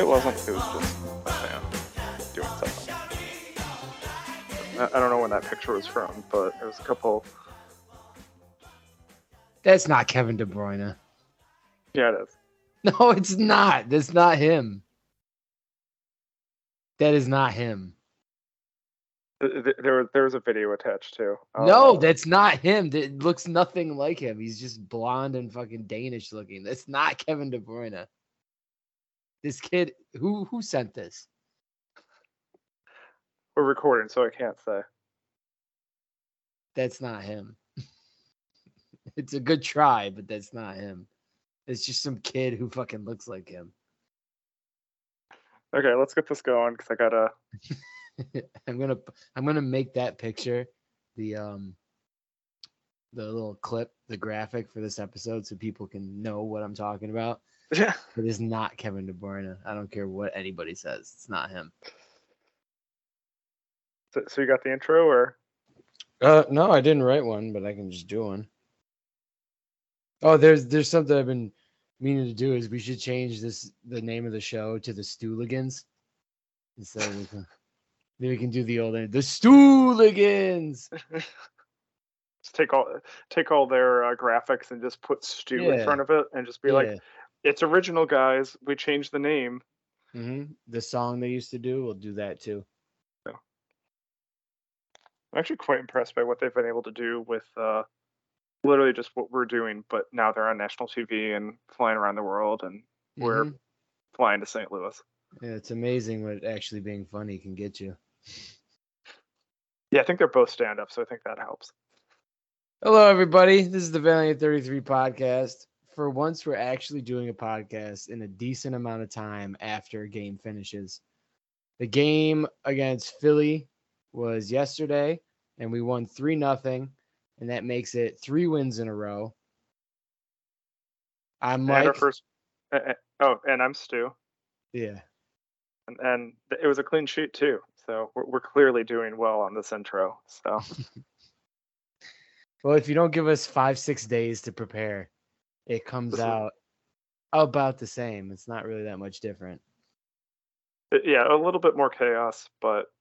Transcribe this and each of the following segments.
it wasn't. It was just a fan doing something. I don't know when that picture was from, but it was a couple. That's not Kevin De Bruyne. Yeah, it is. No, it's not. That's not him. That is not him. Th- th- There was there was a video attached too. no, Uh, that's not him. That looks nothing like him. He's just blonde and fucking Danish looking. That's not Kevin De Bruyne. This kid, who who sent this? we're recording, so I can't say. That's not him. it's a good try, but that's not him. It's just some kid who fucking looks like him. Okay, let's get this going because I gotta. I'm gonna I'm gonna make that picture the um the little clip, the graphic for this episode so people can know what I'm talking about. Yeah. It is not Kevin De Bruyne. I don't care what anybody says. It's not him. So, so you got the intro, or Uh no, I didn't write one, but I can just do one. Oh, there's there's something I've been meaning to do is we should change this the name of the show to the Stooligans. Instead of the- maybe we can do the old name, the Stooligans. just take all take all their uh, graphics and just put Stu in front of it, and just be like, "It's original, guys. We changed the name." hmm The song they used to do, we'll do that too. I'm actually quite impressed by what they've been able to do with uh, literally just what we're doing, but now they're on national TV and flying around the world, and we're Mhm. flying to St. Louis. Yeah, it's amazing what actually being funny can get you. Yeah, I think they're both stand up, so I think that helps. Hello, everybody. This is the Valiant 33 podcast. For once, we're actually doing a podcast in a decent amount of time after a game finishes. The game against Philly was yesterday, and we won 3 nothing, and that makes it three wins in a row. I'm and our Mike. first. uh, uh, oh, and I'm Stu, yeah. and, and it was a clean sheet too. So we're, we're clearly doing well on this intro. So Well, if you don't give us five, six days to prepare, it comes This is- out about the same. It's not really that much different. Uh, yeah, a little bit more chaos, but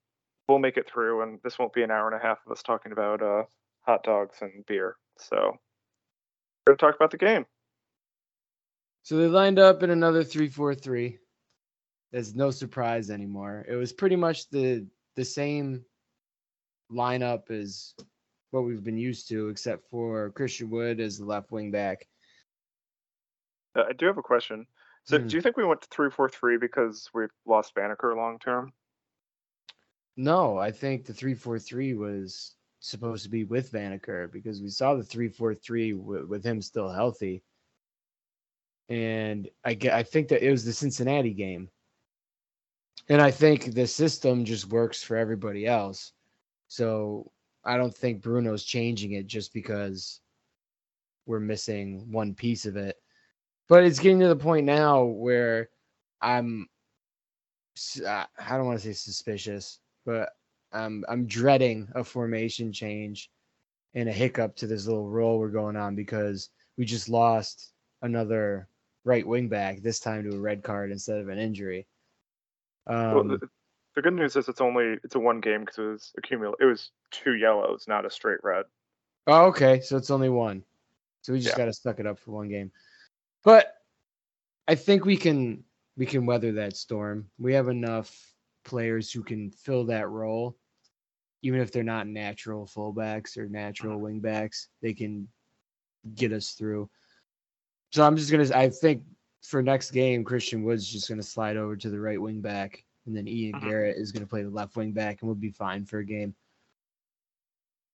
we'll make it through. And this won't be an hour and a half of us talking about uh, hot dogs and beer. So we're gonna talk about the game. So they lined up in another three-four-three. There's no surprise anymore. It was pretty much the the same lineup as what we've been used to, except for Christian Wood as the left wing back. Uh, I do have a question. So Hmm. do you think we went to three four three because we've lost Banneker long term? No, I think the three-four-three was supposed to be with Vanaker because we saw the three-four-three w- with him still healthy. And I get, I think that it was the Cincinnati game. And I think the system just works for everybody else. So I don't think Bruno's changing it just because we're missing one piece of it. But it's getting to the point now where I'm uh, I don't want to say suspicious, but I'm I'm dreading a formation change and a hiccup to this little role we're going on because we just lost another right wing back this time to a red card instead of an injury. well, Um, the, the good news is it's only it's a one game because it was accumul it was two yellows, not a straight red. Oh, okay. So it's only one. So we just Yeah. got to suck it up for one game. But I think we can we can weather that storm. We have enough players who can fill that role, even if they're not natural fullbacks or natural wingbacks. They can get us through. So I'm just gonna. I think for next game, Christian Wood's just gonna slide over to the right wing back, and then Ian Mhm. Garrett is gonna play the left wing back, and we'll be fine for a game.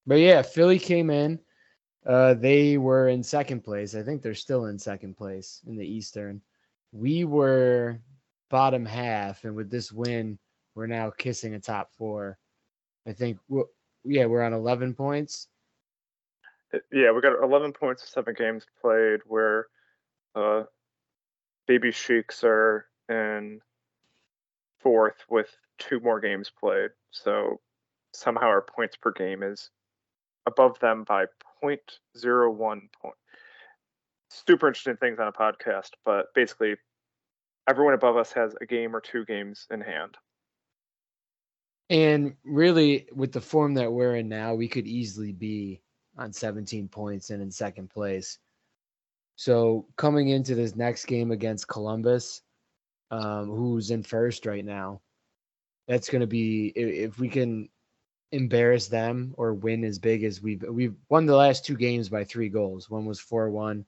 But yeah, Philly came in. Uh, they were in second place. I think they're still in second place in the Eastern. We were bottom half, and with this win, we're now kissing a top four. I think. Well, yeah, we're on 11 points. Uh, Yeah, we got 11 points seven games played. Where uh, Baby Sheiks are in fourth with two more games played. So somehow our points per game is above them by 0.01 point. super interesting things on a podcast, but basically, everyone above us has a game or two games in hand. And really, with the form that we're in now, we could easily be on 17 points and in second place. So coming into this next game against Columbus, um, who's in first right now, that's going to be if we can embarrass them or win as big as we've we've won the last two games by three goals. One was four one,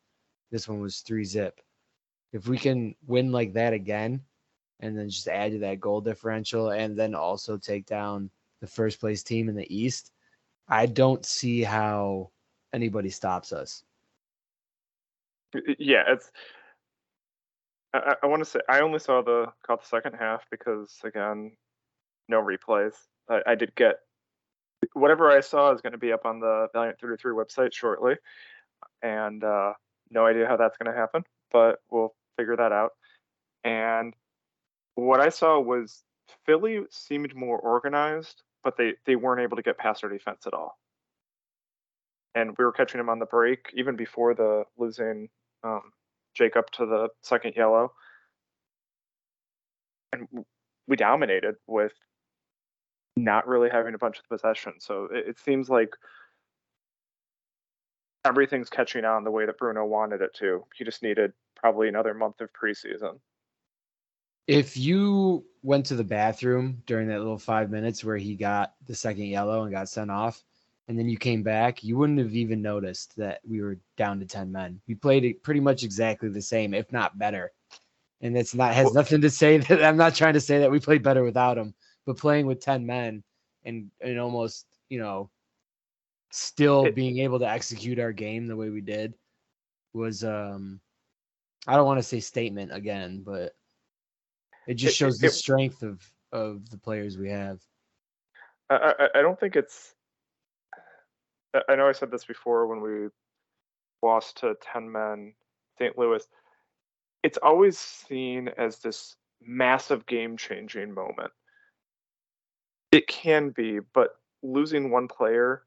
this one was three zip. If we can win like that again, and then just add to that goal differential, and then also take down the first place team in the East, I don't see how anybody stops us. Yeah, it's. I, I want to say I only saw the caught the second half because again, no replays. I, I did get whatever I saw is going to be up on the Valiant 33 website shortly, and uh, no idea how that's going to happen, but we'll figure that out. And what I saw was Philly seemed more organized, but they they weren't able to get past our defense at all. And we were catching them on the break even before the losing um, Jacob to the second yellow, and we dominated with not really having a bunch of possession. So it, it seems like everything's catching on the way that Bruno wanted it to. He just needed probably another month of preseason. If you went to the bathroom during that little five minutes where he got the second yellow and got sent off, and then you came back, you wouldn't have even noticed that we were down to 10 men. We played it pretty much exactly the same, if not better. And it's not has nothing to say that I'm not trying to say that we played better without him, but playing with 10 men and and almost, you know, still it, being able to execute our game the way we did was um I don't want to say statement again, but it just it, shows it, the strength of of the players we have. I, I, I don't think it's. I know I said this before when we lost to ten men, St. Louis. It's always seen as this massive game changing moment. It can be, but losing one player,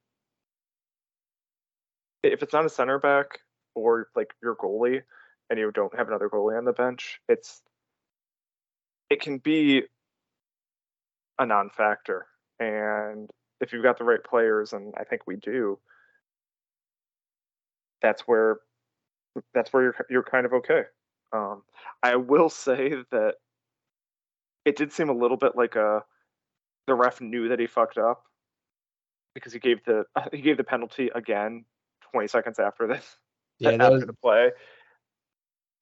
if it's not a center back or like your goalie, and you don't have another goalie on the bench, it's it can be a non-factor. And if you've got the right players, and I think we do, that's where that's where you're you're kind of okay. Um, I will say that it did seem a little bit like a the ref knew that he fucked up because he gave the he gave the penalty again 20 seconds after this yeah, after was... the play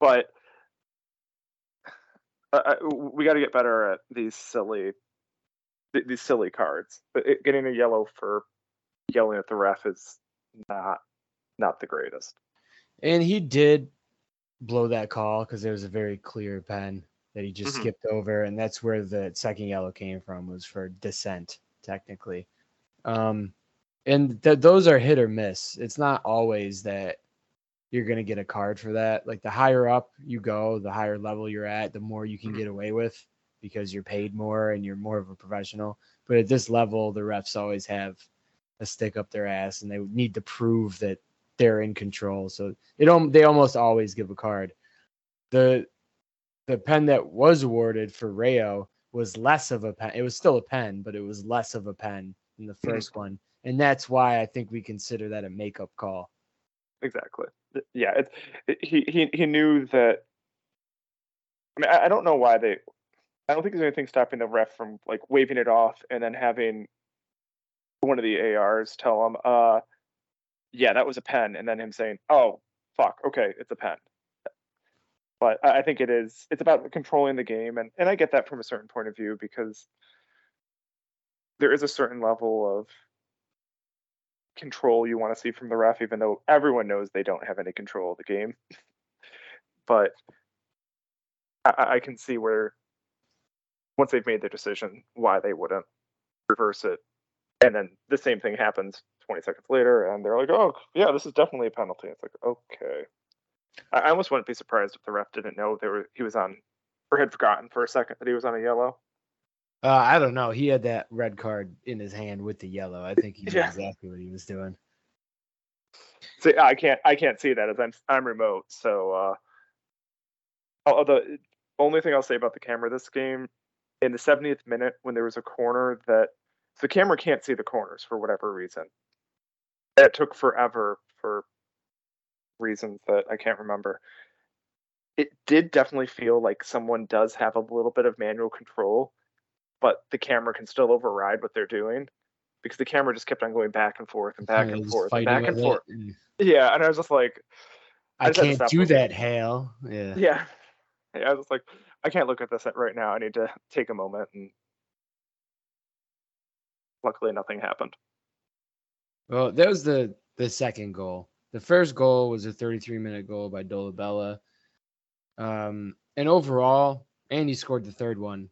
but uh, we got to get better at these silly these silly cards. But it, getting a yellow for yelling at the ref is not not the greatest. And he did blow that call because it was a very clear pen that he just mm-hmm. skipped over, and that's where the second yellow came from was for dissent technically. Um, and th- those are hit or miss. It's not always that you're going to get a card for that. Like the higher up you go, the higher level you're at, the more you can mm-hmm. get away with because you're paid more and you're more of a professional. But at this level, the refs always have a stick up their ass and they need to prove that they're in control. So it they almost always give a card. The the pen that was awarded for Rayo was less of a pen. It was still a pen, but it was less of a pen than the 1st mm-hmm. one. And that's why I think we consider that a makeup call. Exactly yeah, it's it, he he he knew that. I mean, I, I don't know why they. I don't think there's anything stopping the ref from like waving it off and then having one of the ARs tell him, uh, yeah, that was a pen, and then him saying, oh, fuck, okay, it's a pen. But I think it is. It's about controlling the game, and and I get that from a certain point of view because there is a certain level of control you want to see from the ref, even though everyone knows they don't have any control of the game. but I, I can see where once they've made their decision, why they wouldn't reverse it. And then the same thing happens 20 seconds later, and they're like, "Oh, yeah, this is definitely a penalty." It's like, okay. I almost wouldn't be surprised if the ref didn't know they were he was on or had forgotten for a second that he was on a yellow. Uh, I don't know. He had that red card in his hand with the yellow. I think he knew yeah. exactly what he was doing. See, I can't I can't see that as I'm I'm remote. So uh the only thing I'll say about the camera this game in the 70th minute when there was a corner that the camera can't see the corners for whatever reason. It took forever for reasons that I can't remember. It did definitely feel like someone does have a little bit of manual control, but the camera can still override what they're doing because the camera just kept on going back and forth and back Yeah, and forth and back and forth. it, and Yeah, and I was just like, I just had can't do that, Hale. Yeah. yeah. yeah. I was just like, I can't look at this right now. I need to take a moment. And luckily, nothing happened. Well, that was the the second goal. The first goal was a 33 minute goal by Dolabella. Um, and overall, Andy scored the third one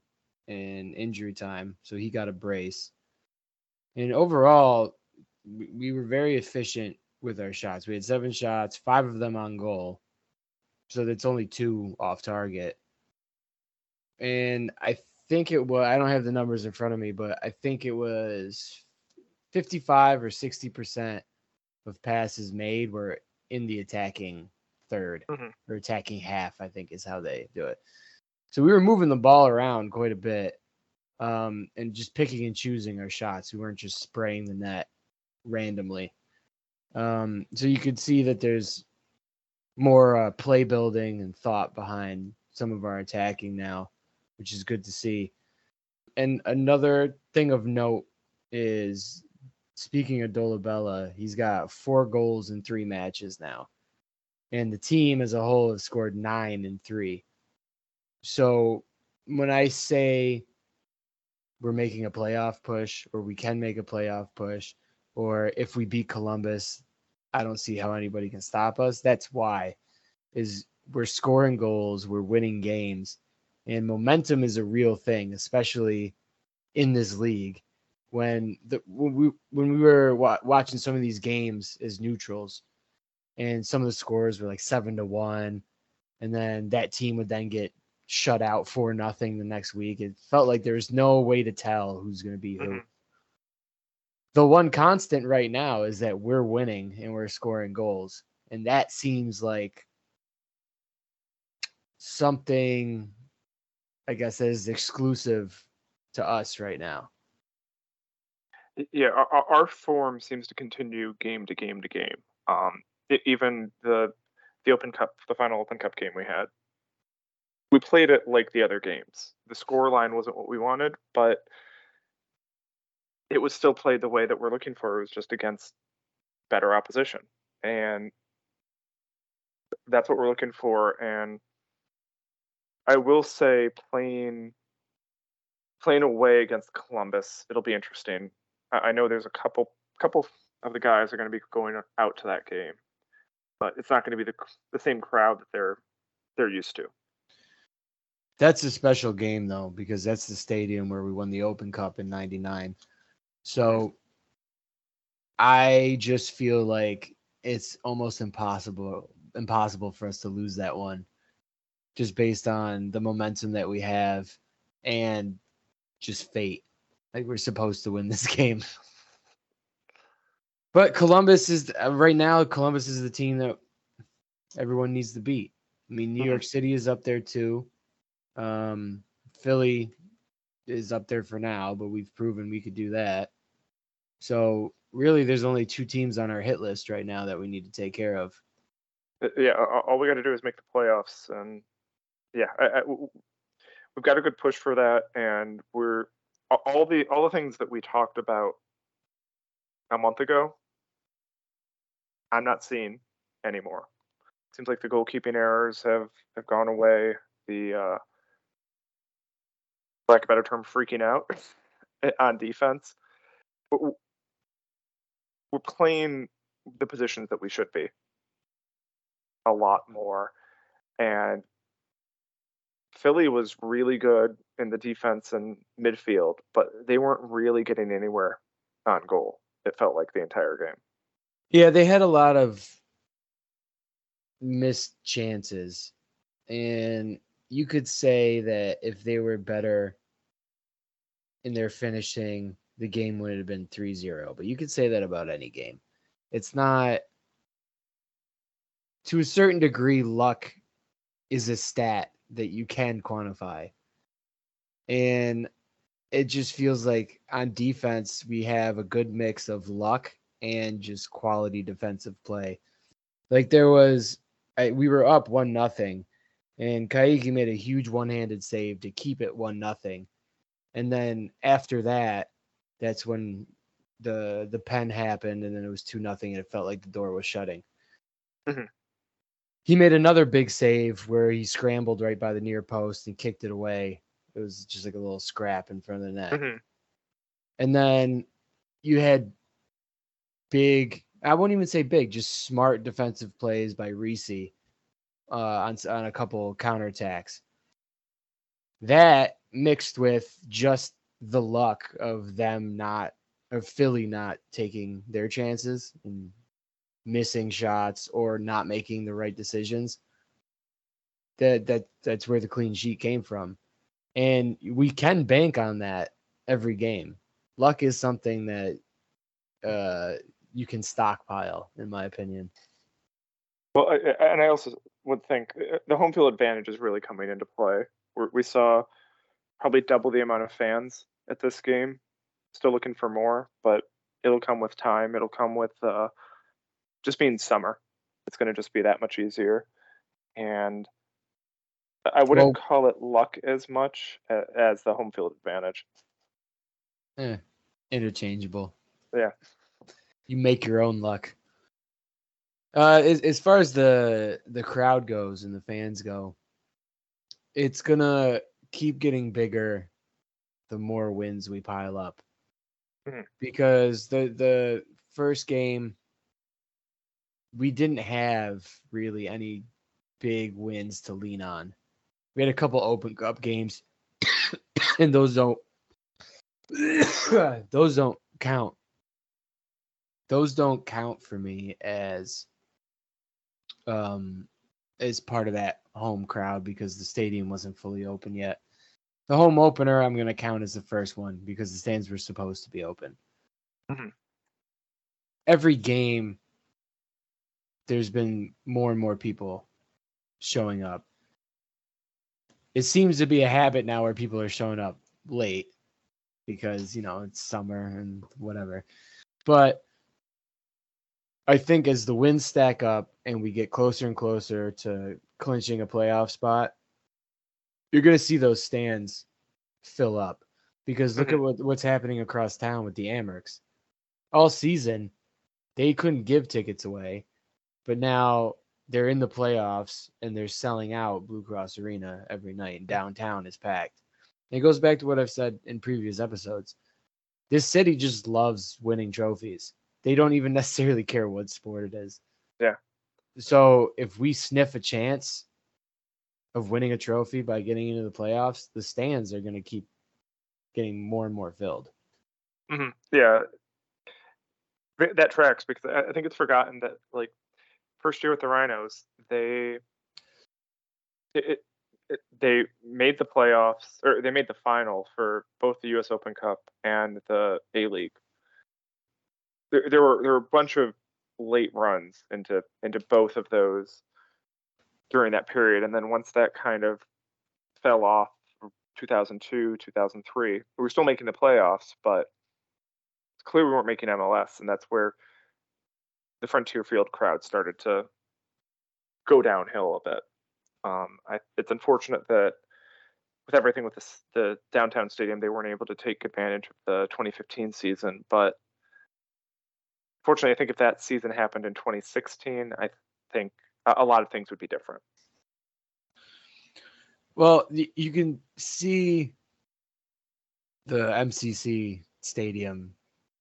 in injury time, so he got a brace. And overall, we, we were very efficient with our shots. We had seven shots, five of them on goal. So that's only two off target. And I think it was, I don't have the numbers in front of me, but I think it was 55 or 60% of passes made were in the attacking 3rd Mhm. or attacking half, I think is how they do it. So we were moving the ball around quite a bit um, and just picking and choosing our shots. We weren't just spraying the net randomly. Um, so you could see that there's more uh, play building and thought behind some of our attacking now, which is good to see. And another thing of note is speaking of Dolabella, he's got four goals in three matches now. And the team as a whole has scored nine in three. So when I say we're making a playoff push, or we can make a playoff push, or if we beat Columbus, I don't see how anybody can stop us. That's why is we're scoring goals, we're winning games, and momentum is a real thing, especially in this league. When the when we when we were wa- watching some of these games as neutrals, and some of the scores were like seven to one, and then that team would then get shut out for nothing the next week. It felt like there was no way to tell who's going to be who. Mhm. The one constant right now is that we're winning and we're scoring goals, and that seems like something, I guess, that is exclusive to us right now. Yeah, our, our- form seems to continue game to game to game. Um, e- even the the Open Cup, the final Open Cup game we had, we played it like the other games. The score line wasn't what we wanted, but it was still played the way that we're looking for. It was just against better opposition, and that's what we're looking for. And I will say, playing playing away against Columbus, it'll be interesting. I, know there's a couple couple of the guys are going to be going out to that game, but it's not going to be the the same crowd that they're they're used to. That's a special game though, because that's the stadium where we won the Open Cup in '99. So I just feel like it's almost impossible impossible for us to lose that one, just based on the momentum that we have and just fate. Like we're supposed to win this game. But Columbus is uh, right now. Columbus is the team that everyone needs to beat. I mean, New. York City is up there too. Um, Philly is up there for now, but we've proven we could do that. So really, there's only two teams on our hit list right now that we need to take care of. Uh, Yeah, all we got to do is make the playoffs, and yeah, I, I- we've got a good push for that, and we're all the all the things that we talked about a month ago. I'm not seeing anymore. Seems like the goalkeeping errors have have gone away. The uh, lack of better term, freaking out on defense. We're playing the positions that we should be a lot more. And Philly was really good in the defense and midfield, but they weren't really getting anywhere on goal. It felt like the entire game. Yeah, they had a lot of missed chances. And you could say that if they were better in their finishing, the game would have been 3 0. But you could say that about any game. It's not to a certain degree, luck is a stat that you can quantify. And it just feels like on defense, we have a good mix of luck and just quality defensive play. Like there was, I, we were up one nothing, and Kaigi made a huge one-handed save to keep it one nothing, and then after that, that's when the the pen happened, and then it was two nothing, and it felt like the door was shutting. Mhm. He made another big save where he scrambled right by the near post and kicked it away. It was just like a little scrap in front of the net. Mhm. And then you had big, I won't even say big, just smart defensive plays by Reese uh, on, on a couple counterattacks. That mixed with just the luck of them not, of Philly not taking their chances and missing shots or not making the right decisions. That that that's where the clean sheet came from. And we can bank on that every game. Luck is something that uh, you can stockpile, in my opinion. Well, and I also would think uh, the home field advantage is really coming into play. We saw probably double the amount of fans at this game. Still looking for more, but it'll come with time. It'll come with uh, just being summer. It's going to just be that much easier. And I wouldn't Well- call it luck as much as the home field advantage. Eh, interchangeable. Yeah. You make your own luck. Uh, as, as far as the the crowd goes and the fans go, it's gonna keep getting bigger the more wins we pile up. Mhm. Because the the first game we didn't have really any big wins to lean on. We had a couple open cup games, and those don't those don't count. Those don't count for me as um as part of that home crowd because the stadium wasn't fully open yet. The home opener I'm going to count as the first one because the stands were supposed to be open. Mhm. Every game there's been more and more people showing up. It seems to be a habit now where people are showing up late because, you know, it's summer and whatever. But I think as the wins stack up and we get closer and closer to clinching a playoff spot, you're going to see those stands fill up because look at mm-hmm. what, what's happening across town with the Amerks. All season, they couldn't give tickets away, but now they're in the playoffs and they're selling out Blue Cross Arena every night, and downtown is packed. And it goes back to what I've said in previous episodes. This city just loves winning trophies. They don't even necessarily care what sport it is. Yeah. So if we sniff a chance of winning a trophy by getting into the playoffs, the stands are going to keep getting more and more filled. hmm Yeah, that tracks because I think it's forgotten that like first year with the Rhinos, they it, it, they made the playoffs or they made the final for both the U.S. Open Cup and the A League. There, there were there were a bunch of late runs into into both of those during that period, and then once that kind of fell off, 2002, 2003, we were still making the playoffs, but clearly we weren't making MLS, and that's where the Frontier Field crowd started to go downhill a bit. Um, I, it's unfortunate that with everything with the downtown stadium, they weren't able to take advantage of the 2015 season. But fortunately, I think if that season happened in 2016, I think a lot of things would be different. Well, you can see the MCC stadium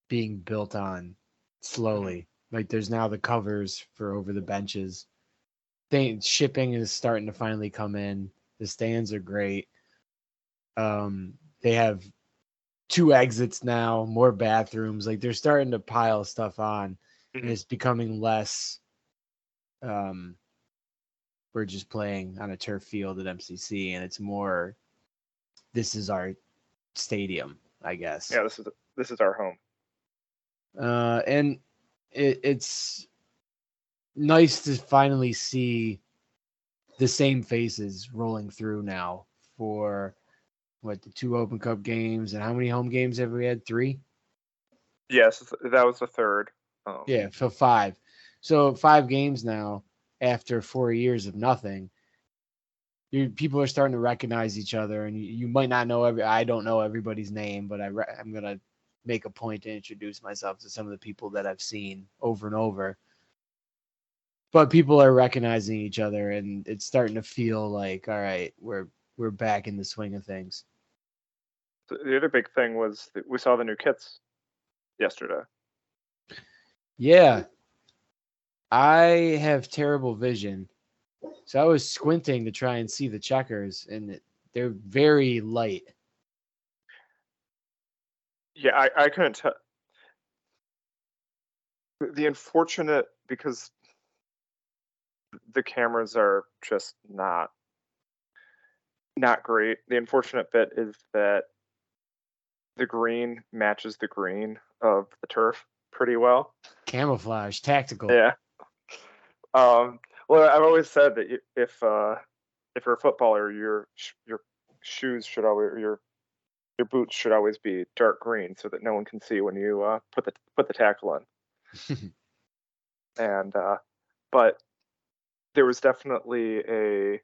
being built on slowly. Like there's now the covers for over the benches. Thing shipping is starting to finally come in. The stands are great. Um, they have two exits now, more bathrooms. Like they're starting to pile stuff on, and Mhm. it's becoming less. Um, we're just playing on a turf field at MCC, and it's more. This is our stadium, I guess. Yeah, this is this is our home. Uh, and it, it's nice to finally see the same faces rolling through now for what the two Open Cup games and how many home games have we had? Three. Yes, that was the third. Um, yeah, so five. So five games now after four years of nothing. You, people are starting to recognize each other, and you, you, might not know every. I don't know everybody's name, but I re, I'm gonna make a point to introduce myself to some of the people that I've seen over and over. But people are recognizing each other, and it's starting to feel like, all right, we're we're back in the swing of things. The other big thing was that we saw the new kits yesterday. Yeah. I have terrible vision. So I was squinting to try and see the checkers, and they're very light. Yeah, I, I couldn't tell. The unfortunate, because the cameras are just not not great. The unfortunate bit is that the green matches the green of the turf pretty well. Camouflage, tactical. Yeah. Um, well, I've always said that if uh, if you're a footballer, your your shoes should always your your boots should always be dark green so that no one can see when you uh, put the put the tackle in. and uh, but there was definitely a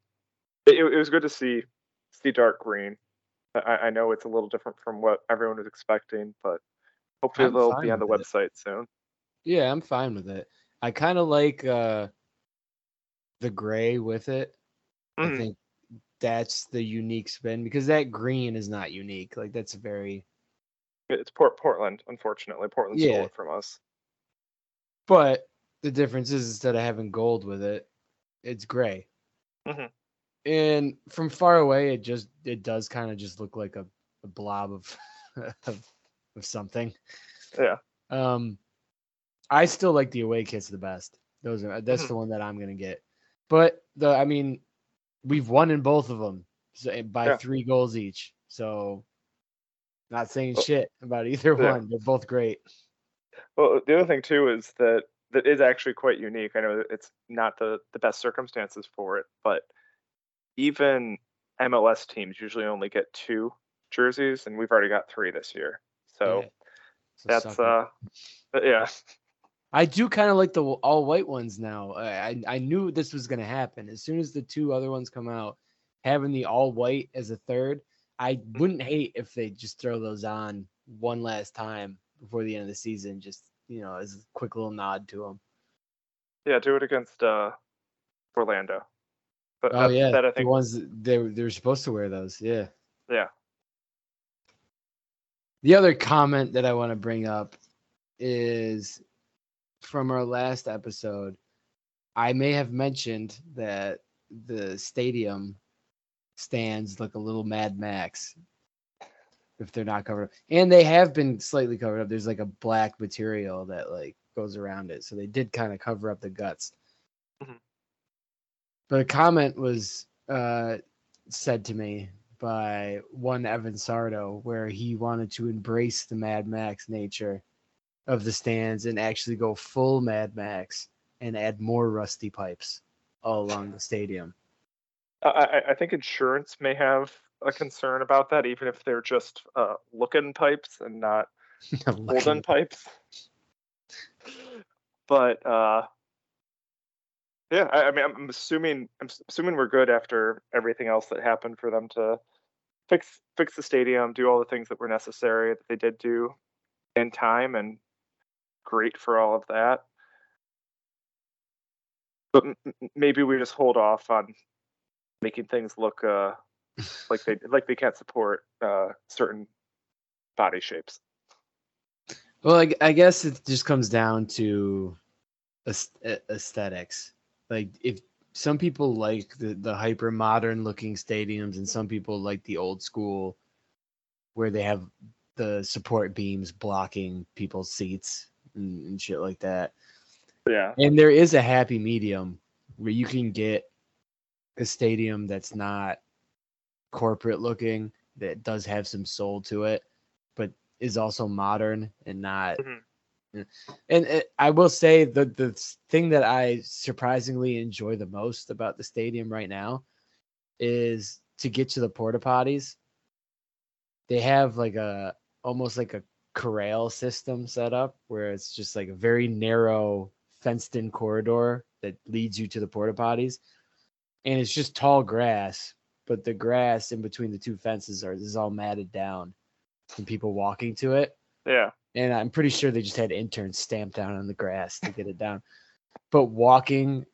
it, it was good to see see dark green. I, I, know it's a little different from what everyone was expecting, but hopefully I'm they'll be on the website it. soon. Yeah, I'm fine with it. I kind of like uh, the gray with it. Mm. I think that's the unique spin because that green is not unique. Like that's very. It's Port Portland, unfortunately. Portland yeah. stole it from us. But the difference is instead of having gold with it, it's gray. Mm-hmm and from far away it just it does kind of just look like a, a blob of, of of something yeah um i still like the away kits the best those are that's mm-hmm. the one that i'm gonna get but the i mean we've won in both of them eh, by yeah. three goals each so not saying well, shit about either yeah. one they're both great well the other thing too is that that is actually quite unique i know it's not the the best circumstances for it but even MLS teams usually only get two jerseys, and we've already got three this year. So yeah. that's uh, yeah. I do kind of like the all white ones now. I I knew this was gonna happen as soon as the two other ones come out. Having the all white as a third, I wouldn't hate if they just throw those on one last time before the end of the season. Just you know, as a quick little nod to them. Yeah, do it against uh, Orlando. But oh yeah, that I think the ones they they're supposed to wear those. Yeah. Yeah. The other comment that I want to bring up is from our last episode. I may have mentioned that the stadium stands look a little Mad Max if they're not covered up. And they have been slightly covered up. There's like a black material that like goes around it. So they did kind of cover up the guts. Mm-hmm. But a comment was uh, said to me by one Evan Sardo where he wanted to embrace the Mad Max nature of the stands and actually go full Mad Max and add more rusty pipes all along the stadium. I, I think insurance may have a concern about that, even if they're just uh, looking pipes and not golden pipes. But uh, yeah, I, I mean, I'm assuming I'm assuming we're good after everything else that happened for them to fix fix the stadium, do all the things that were necessary that they did do in time, and great for all of that. But m- maybe we just hold off on making things look uh, like they like they can't support uh, certain body shapes. Well, I, I guess it just comes down to aesthetics like if some people like the, the hyper modern looking stadiums and some people like the old school where they have the support beams blocking people's seats and, and shit like that. Yeah. And there is a happy medium where you can get a stadium that's not corporate looking that does have some soul to it but is also modern and not mm-hmm. And uh, I will say the the thing that I surprisingly enjoy the most about the stadium right now is to get to the porta potties. They have like a almost like a corral system set up where it's just like a very narrow fenced in corridor that leads you to the porta potties. And it's just tall grass but the grass in between the two fences are is all matted down from people walking to it. Yeah. and i'm pretty sure they just had interns stamped down on the grass to get it down. But walking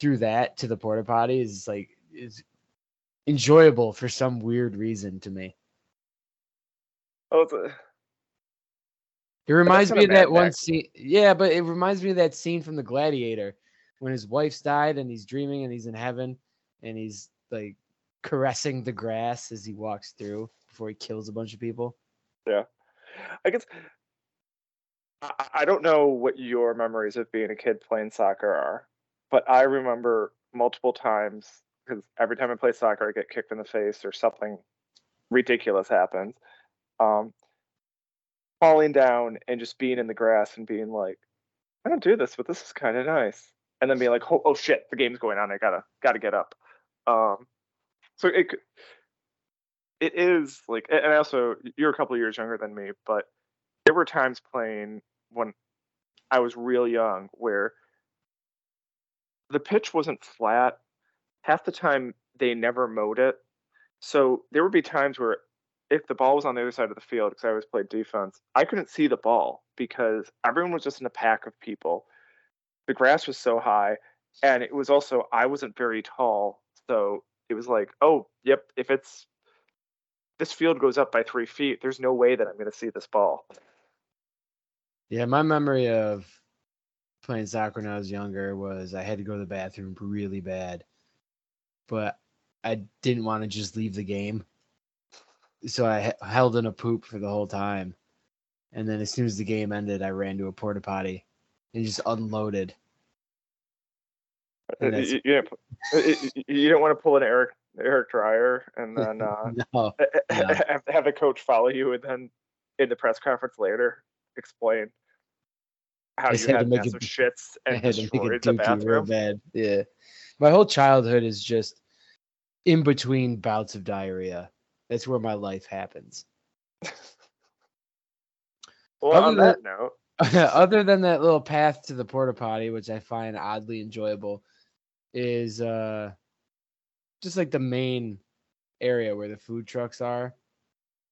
through that to the porta potty is like is enjoyable for some weird reason to me. Oh, it's a, It reminds me of that one scene. Yeah, but it reminds me of that scene from The Gladiator when his wife's died and he's dreaming and he's in heaven and he's like caressing the grass as he walks through before he kills a bunch of people. Yeah. I guess I, I don't know what your memories of being a kid playing soccer are, but I remember multiple times because every time I play soccer, I get kicked in the face or something ridiculous happens. Um, falling down and just being in the grass and being like, I don't do this, but this is kind of nice. And then being like, oh, oh shit, the game's going on. I gotta gotta get up. Um, so it it is like, and also you're a couple years younger than me, but there were times playing when I was real young where the pitch wasn't flat. Half the time they never mowed it. So there would be times where if the ball was on the other side of the field, because I always played defense, I couldn't see the ball because everyone was just in a pack of people. The grass was so high, and it was also I wasn't very tall, so it was like, oh, yep, if it's this field goes up by three feet, there's no way that I'm going to see this ball. Yeah, my memory of playing soccer when I was younger was I had to go to the bathroom really bad, but I didn't want to just leave the game. So I held in a poop for the whole time. And then as soon as the game ended, I ran to a porta potty and just unloaded. Uh, that's- You, didn't, uh, you- didn't want to pull an Eric Eric Dier and then uh, No. Yeah. have, the coach follow you and then in the press conference later explain how I you had had to make massive it- shits and had to make destroyed the bathroom. bad. Yeah. My whole childhood is just in between bouts of diarrhea. That's where my life happens. Well, Other on than- that note, Other than that little path to the porta potty, which I find oddly enjoyable, is uh just like the main area where the food trucks are.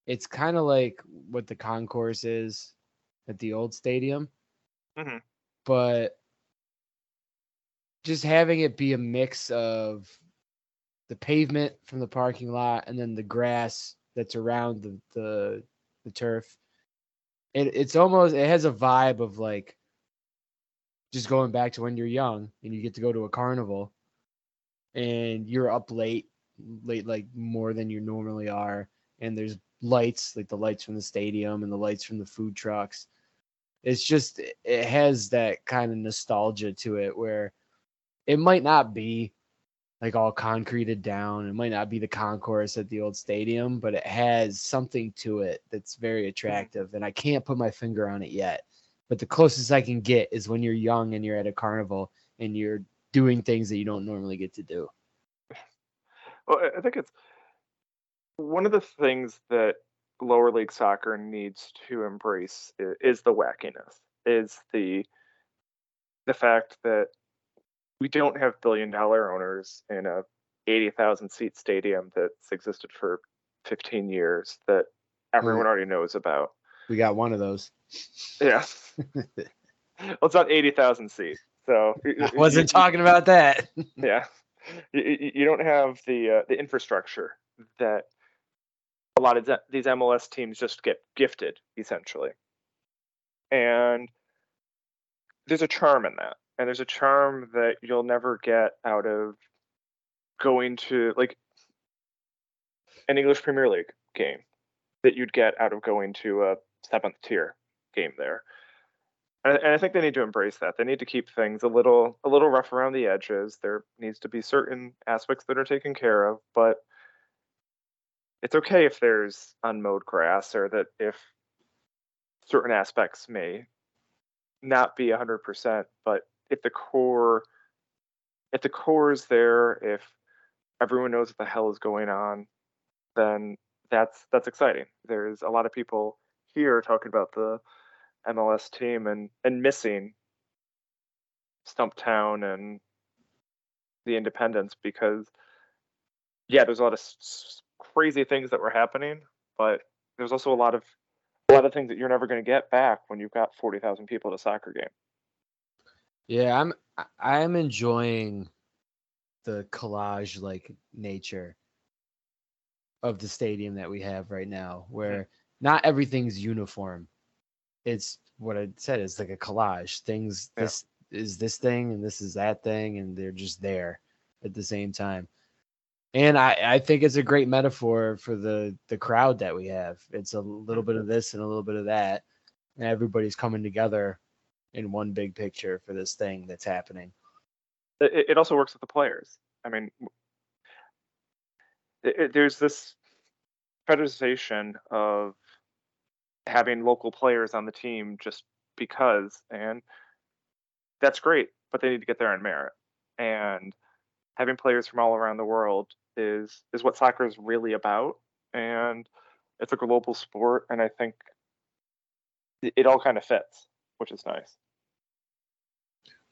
It's kind of like what the concourse is at the old stadium. Mhm. But just having it be a mix of the pavement from the parking lot and then the grass that's around the the, the turf. It, it's almost it has a vibe of like just going back to when you're young and you get to go to a carnival and you're up late late like more than you normally are. And there's lights like the lights from the stadium and the lights from the food trucks. It's just it has that kind of nostalgia to it where it might not be like all concreted down. It might not be the concourse at the old stadium, but it has something to it that's very attractive. And I can't put my finger on it yet. But the closest I can get is when you're young and you're at a carnival and you're doing things that you don't normally get to do. well, I- think it's one of the things that lower league soccer needs to embrace is the wackiness, is the the fact that we don't have billion dollar owners in a 80,000 seat stadium that's existed for 15 years that everyone already knows about. We got one of those. Yeah. well, it's not 80,000 seats. So y- y- I wasn't y- talking about that. Yeah. You, you- you don't have the uh, the infrastructure that a lot of these MLS teams just get gifted essentially. And there's a charm in that. And there's a charm that you'll never get out of going to like an English Premier League game that you'd get out of going to a seventh tier game there. And, I think they need to embrace that. They need to keep things a little a little rough around the edges. There needs to be certain aspects that are taken care of, but it's okay if there's unmowed grass or that if certain aspects may not be 100%, but if the core if the core is there, if everyone knows what the hell is going on, then that's that's exciting. There's a lot of people here talking about the MLS team and and missing Stumptown and the Independence because yeah, there's a lot of s- crazy things that were happening, but there's also a lot of a lot of things that you're never going to get back when you've got 40,000 people at a soccer game. Yeah, I'm I'm enjoying the collage like nature of the stadium that we have right now mm-hmm. where not everything's uniform. It's what I said, it's like a collage. Things Yeah. this is this thing and this is that thing and they're just there at the same time. And I, I think it's a great metaphor for the the crowd that we have. It's a little bit of mm-hmm. this and a little bit of that. And everybody's coming together in one big picture for this thing that's happening. It, it also works with the players. I mean, it, it- there's this fetishization of having local players on the team just because, and that's great, but they need to get there on merit. And having players from all around the world is is what soccer is really about, and it's a global sport, and I think it, it all kind of fits, which is nice.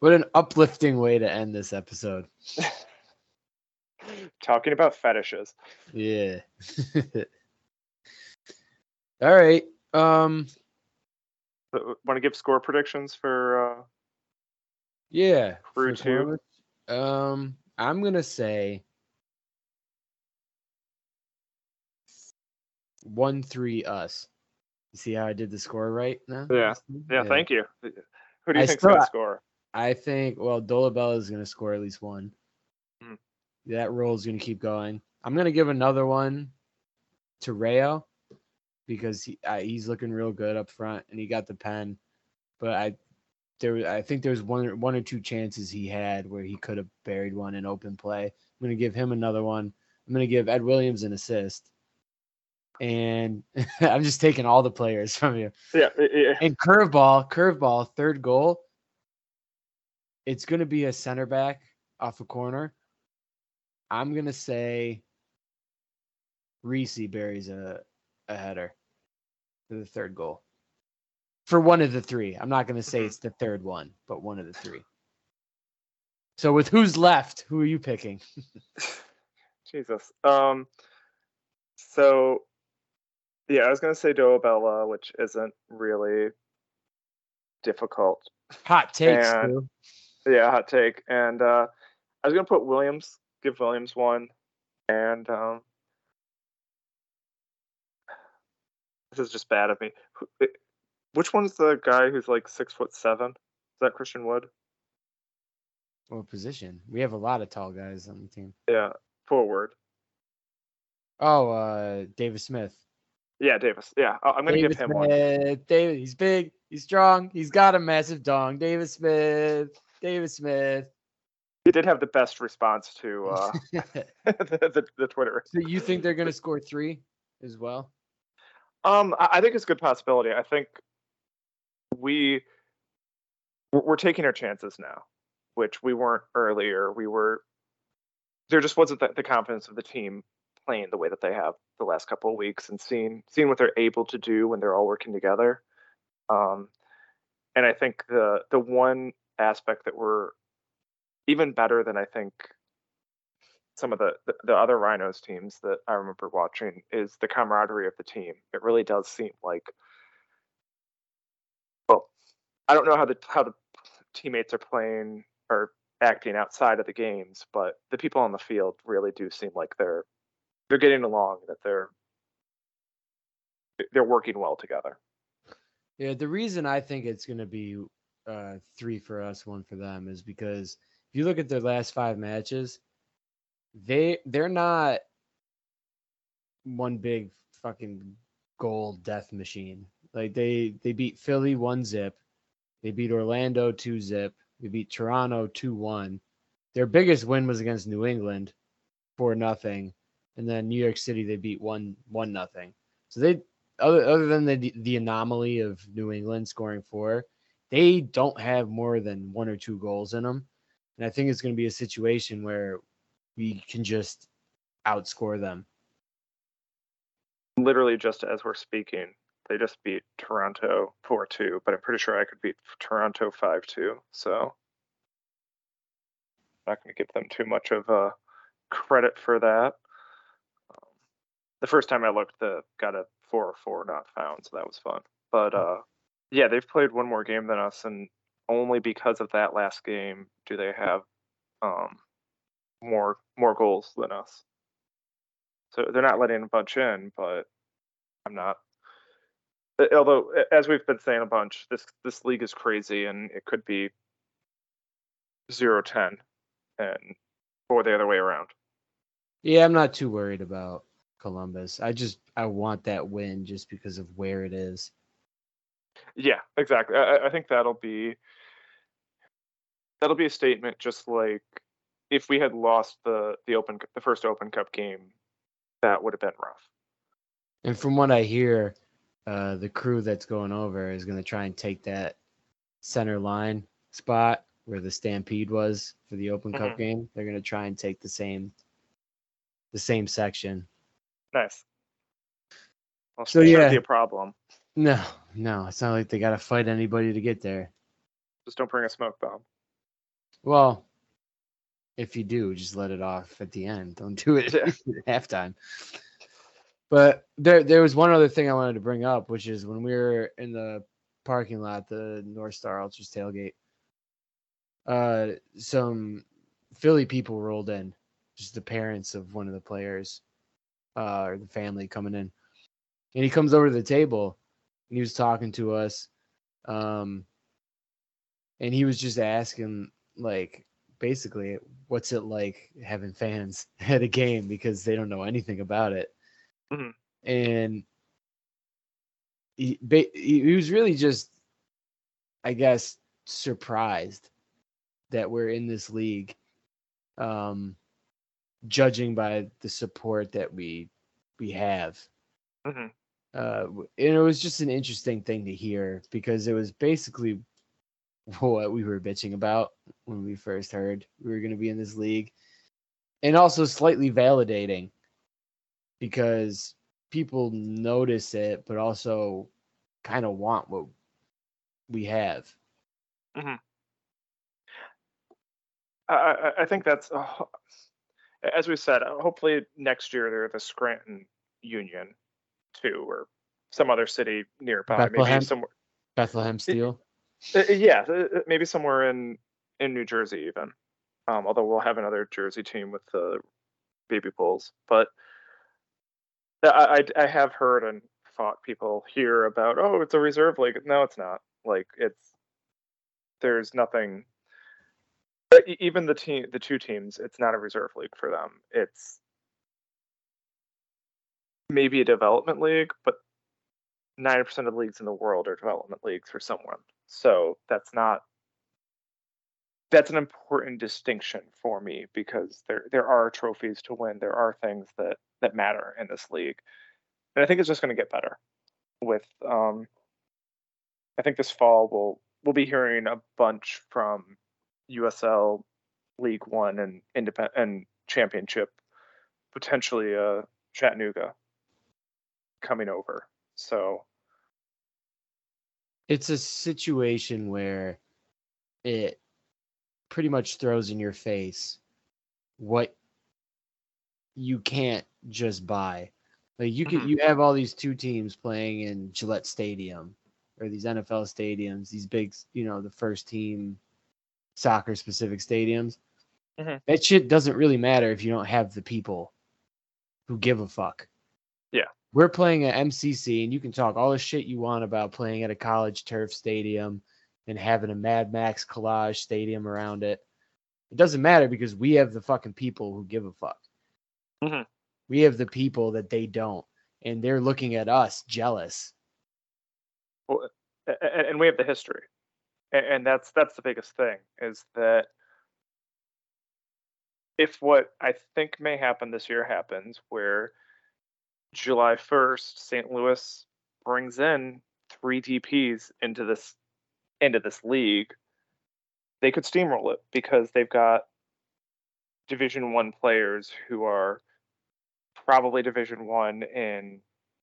What an uplifting way to end this episode. Talking about fetishes. Yeah. All right. Um Want to give score predictions for uh, yeah. Crew for two? Um I'm going to say 1-3 us. You see how I did the score right now? Yeah. Yeah, thank you. Who do you I think's still- to score? I think well Dolabella is going to score at least one. Hmm. That roll is going to keep going. I'm going to give another one to Rayo because he uh, he's looking real good up front and he got the pen. But I there I think there's one one or two chances he had where he could have buried one in open play. I'm going to give him another one. I'm going to give Ed Williams an assist. And I'm just taking all the players from you. Yeah, i- And curveball, curveball, third goal. It's going to be a center back off a corner. I'm going to say Reese buries a, a header for the third goal. For one of the three. I'm not going to say Mhm. it's the third one, but one of the three. So with who's left, who are you picking? Jesus. Um. So, yeah, I was gonna say Dolabella, which isn't really difficult. Hot takes, And-. Yeah, hot take. And uh, I was gonna put Williams, give Williams one, and um, this is just bad of me. Which one's the guy who's like six foot seven? Is that Christian Wood? What position? We have a lot of tall guys on the team. Yeah, forward. Oh, uh, Davis Smith. Yeah, Davis. Yeah, I'm gonna Davis give him one. Smith. David, he's big, he's strong, he's got a massive dong. Davis Smith. Davis Smith. He did have the best response to uh, the, the the Twitter. so you think they're gonna score three as well? Um, I I think it's a good possibility. I think we we're we're taking our chances now, which we weren't earlier. We were there just wasn't the, the confidence of the team playing the way that they have the last couple of weeks and seeing seeing what they're able to do when they're all working together. Um, and I think the the one aspect that we're even better than I think some of the, the the other Rhinos teams that I remember watching is the camaraderie of the team. It really does seem like well, I don't know how the how the teammates are playing or acting outside of the games, but the people on the field really do seem like they're they're getting along, that they're they're working well together. Yeah, the reason I think it's gonna be uh three for us, one for them is because if you look at their last five matches, they they're not one big fucking goal death machine. Like they they beat Philly one zip, they beat Orlando two zip, they beat Toronto two one. Their biggest win was against New England, for nothing, and then New York City they beat one one nothing. So they other other than the the anomaly of New England scoring four, they don't have more than one or two goals in them. And I think it's going to be a situation where we can just outscore them. Literally, just as we're speaking, they just beat Toronto 4 2, but I'm pretty sure I could beat Toronto 5 2. So I'm not going to give them too much of uh, credit for that. The first time I looked, the got a 4 or 4 not found, so that was fun. But uh, yeah, they've played one more game than us, and only because of that last game do they have um, more more goals than us. So they're not letting a bunch in, but I'm not. Although, as we've been saying a bunch, this this league is crazy, and it could be zero ten, and or the other way around. Yeah, I'm not too worried about Columbus. I just I want that win just because of where it is. Yeah, exactly. I, I think that'll be that'll be a statement. Just like if we had lost the the open the first Open Cup game, that would have been rough. And from what I hear, uh, the crew that's going over is going to try and take that center line spot where the Stampede was for the Open mm-hmm. Cup game. They're going to try and take the same the same section. Nice. Well, so yeah, be a problem. No, no, it's not like they got to fight anybody to get there. Just don't bring a smoke bomb. Well, if you do, just let it off at the end. Don't do it at halftime. But there, there was one other thing I wanted to bring up, which is when we were in the parking lot, the North Star Ultras tailgate. Uh, some Philly people rolled in, just the parents of one of the players, uh, or the family coming in, and he comes over to the table and he was talking to us. Um, and he was just asking, like, basically, what's it like having fans at a game because they don't know anything about it. Mm-hmm. And he, he was really just, I guess, surprised that we're in this league, um, judging by the support that we we have. Mm-hmm uh, and it was just an interesting thing to hear because it was basically what we were bitching about when we first heard we were going to be in this league, and also slightly validating because people notice it, but also kind of want what we have. Mm-hmm. I, I think that's, as we said, uh, hopefully next year they're the Scranton Union too, or some other city nearby, Bethlehem, maybe somewhere. Bethlehem Steel. Uh, yeah, maybe somewhere in in New Jersey even. Um, although we'll have another Jersey team with the baby bulls, but I, I, I have heard and thought people hear about oh it's a reserve league. No, it's not. Like it's there's nothing. Even the team, the two teams, it's not a reserve league for them. It's maybe a development league, but 90% of the leagues in the world are development leagues for someone. So that's not that's an important distinction for me because there there are trophies to win. There are things that that matter in this league. And I think it's just going to get better with um I think this fall we'll we'll be hearing a bunch from USL League 1 and independent and championship potentially uh Chattanooga coming over. So it's a situation where it pretty much throws in your face what you can't just buy. Like you can mm-hmm. you have all these two teams playing in Gillette Stadium or these NFL stadiums, these big, you know, the first team soccer specific stadiums. Mm-hmm. That shit doesn't really matter if you don't have the people who give a fuck. Yeah we're playing at MCC, and you can talk all the shit you want about playing at a college turf stadium and having a Mad Max collage stadium around it. It doesn't matter because we have the fucking people who give a fuck. Mm-hmm. We have the people that they don't, and they're looking at us jealous. Well, and we have the history, and that's that's the biggest thing is that if what I think may happen this year happens, where July 1st, St. Louis brings in three DPs into this into this league, they could steamroll it because they've got Division One players who are probably Division One in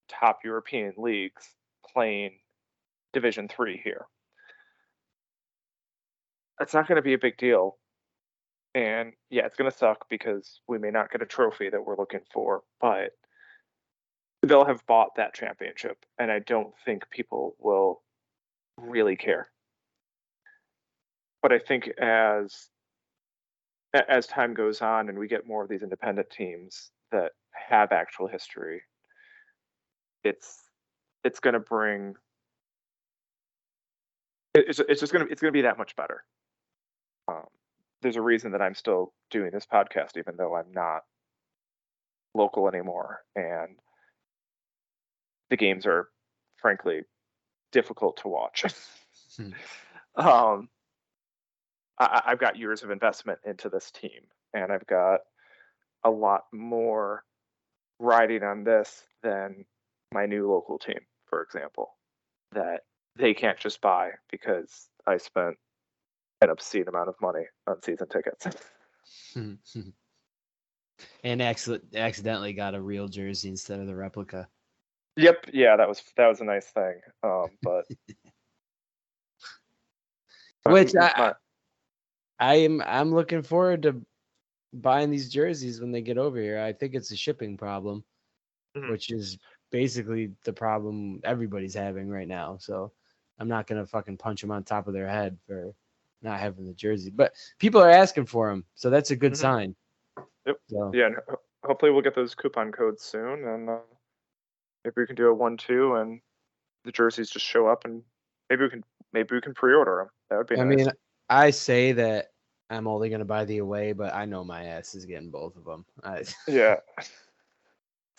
top European leagues playing Division Three here. It's not going to be a big deal, and yeah, it's going to suck because we may not get a trophy that we're looking for, but they'll have bought that championship, and I don't think people will really care. But I think as as time goes on and we get more of these independent teams that have actual history, it's it's going to bring it's it's just going to it's going to be that much better. Um, there's a reason that I'm still doing this podcast, even though I'm not local anymore, and the games are frankly difficult to watch. Hmm. um, I, I've got years of investment into this team, and I've got a lot more riding on this than my new local team, for example, that they can't just buy because I spent an obscene amount of money on season tickets. and accidentally got a real jersey instead of the replica. Yep, yeah, that was that was a nice thing. Um, but which I, I am I'm looking forward to buying these jerseys when they get over here. I think it's a shipping problem, mm-hmm. which is basically the problem everybody's having right now. So I'm not gonna fucking punch them on top of their head for not having the jersey. But people are asking for them, so that's a good mm-hmm. sign. Yep. So. Yeah. hopefully we'll get those coupon codes soon, and uh, maybe we can do a one-two, and the jerseys just show up, and maybe we can maybe we can pre-order them. That would be. I nice. mean, I say that I'm only gonna buy the away, but I know my ass is getting both of them. I... yeah.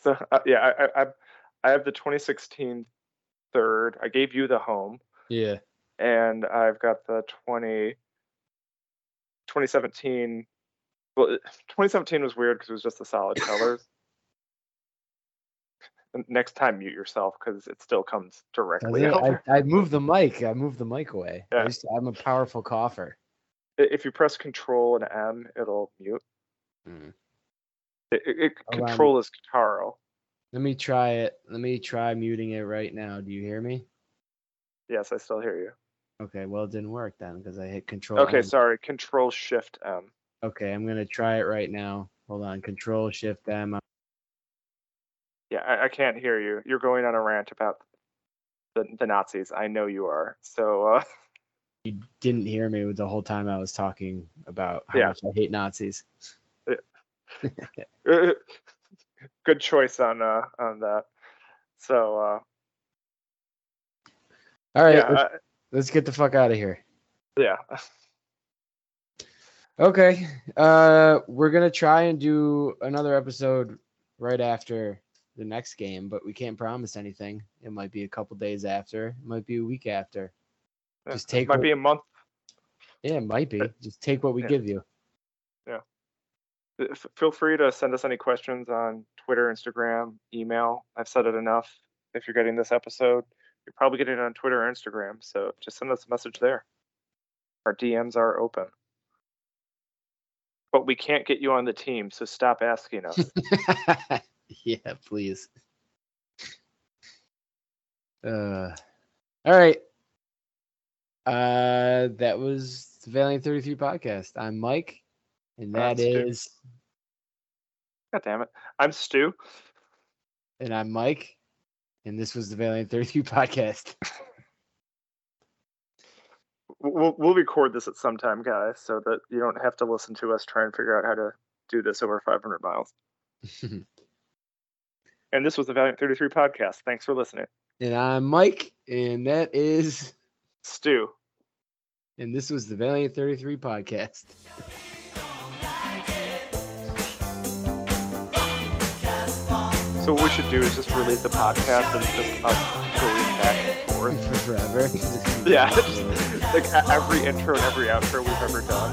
So uh, yeah, I, I I have the 2016 third. I gave you the home. Yeah. And I've got the 20 2017. Well, 2017 was weird because it was just the solid colors. Next time, mute yourself because it still comes directly. I, I moved the mic. I moved the mic away. Yeah. To, I'm a powerful cougher. If you press Control and M, it'll mute. Mm. It, it, it control is Kitaro. Let me try it. Let me try muting it right now. Do you hear me? Yes, I still hear you. Okay, well it didn't work then because I hit Control. Okay, M. sorry. Control Shift M. Okay, I'm gonna try it right now. Hold on. Control Shift M. Yeah, I, I can't hear you. You're going on a rant about the the Nazis. I know you are. So. uh You didn't hear me the whole time I was talking about how yeah. much I hate Nazis. Yeah. good choice on uh on that. So uh all right, yeah, let's, get the fuck out of here. Yeah. Okay. Uh we're going to try and do another episode right after the next game, but we can't promise anything. It might be a couple days after, it might be a week after. Just take it might what, be a month. Yeah, it might be. Just take what we yeah. give you Yeah. feel free to send us any questions on Twitter, Instagram, email. I've said it enough. If you're getting this episode, you're probably getting it on Twitter or Instagram. So just send us a message there. Our DMs are open. But we can't get you on the team, so stop asking us. yeah, please. Uh, all right. Uh, that was the Valiant 33 podcast. I'm Mike. And that is. God damn it. I'm Stu. And I'm Mike. And this was the Valiant 33 podcast. we'll, we'll record this at some time, guys, so that you don't have to listen to us try and figure out how to do this over 500 miles. and this was the Valiant 33 podcast. Thanks for listening. And I'm Mike, and that is Stu. And this was the Valiant 33 podcast. So what we should do is just release the podcast and just us going back and forth for forever. yeah, like every intro and every outro we've ever done.